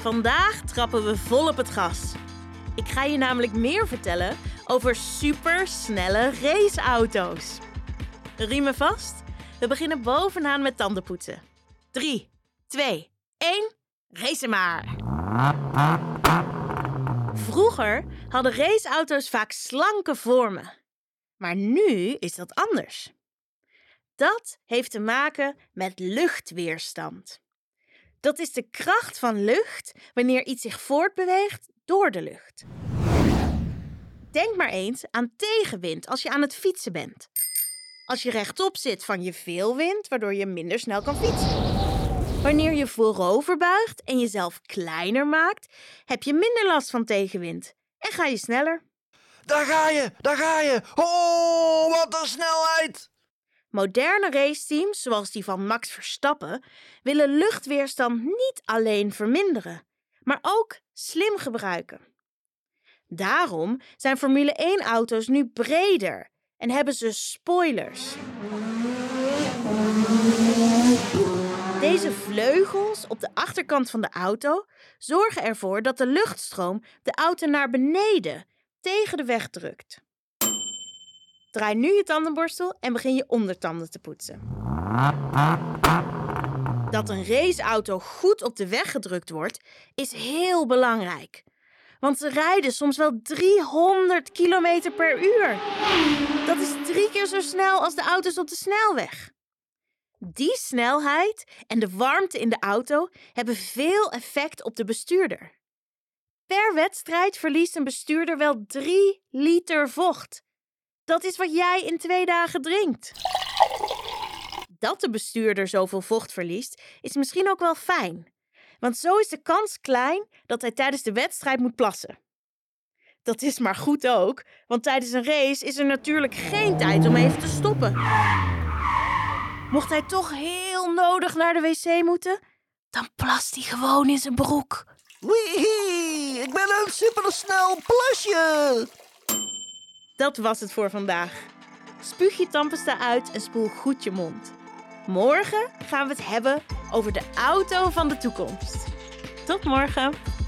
Vandaag trappen we vol op het gas. Ik ga je namelijk meer vertellen over supersnelle raceauto's. Riemen vast. We beginnen bovenaan met tandenpoetsen. 3, 2, 1, race maar! Vroeger hadden raceauto's vaak slanke vormen. Maar nu is dat anders. Dat heeft te maken met luchtweerstand. Dat is de kracht van lucht wanneer iets zich voortbeweegt door de lucht. Denk maar eens aan tegenwind als je aan het fietsen bent. Als je rechtop zit, van je veel wind, waardoor je minder snel kan fietsen. Wanneer je voorover buigt en jezelf kleiner maakt, heb je minder last van tegenwind en ga je sneller. Daar ga je, daar ga je. Oh, wat een snelheid! Moderne raceteams, zoals die van Max Verstappen, willen luchtweerstand niet alleen verminderen, maar ook slim gebruiken. Daarom zijn Formule 1-auto's nu breder en hebben ze spoilers. Deze vleugels op de achterkant van de auto zorgen ervoor dat de luchtstroom de auto naar beneden tegen de weg drukt. Draai nu je tandenborstel en begin je ondertanden te poetsen. Dat een raceauto goed op de weg gedrukt wordt, is heel belangrijk. Want ze rijden soms wel 300 km per uur. Dat is drie keer zo snel als de auto's op de snelweg. Die snelheid en de warmte in de auto hebben veel effect op de bestuurder. Per wedstrijd verliest een bestuurder wel 3 liter vocht. Dat is wat jij in twee dagen drinkt. Dat de bestuurder zoveel vocht verliest, is misschien ook wel fijn. Want zo is de kans klein dat hij tijdens de wedstrijd moet plassen. Dat is maar goed ook, want tijdens een race is er natuurlijk geen tijd om even te stoppen. Mocht hij toch heel nodig naar de wc moeten, dan plast hij gewoon in zijn broek. Wee, ik ben een supersnel plasje. Dat was het voor vandaag. Spuug je tandpasta uit en spoel goed je mond. Morgen gaan we het hebben over de auto van de toekomst. Tot morgen!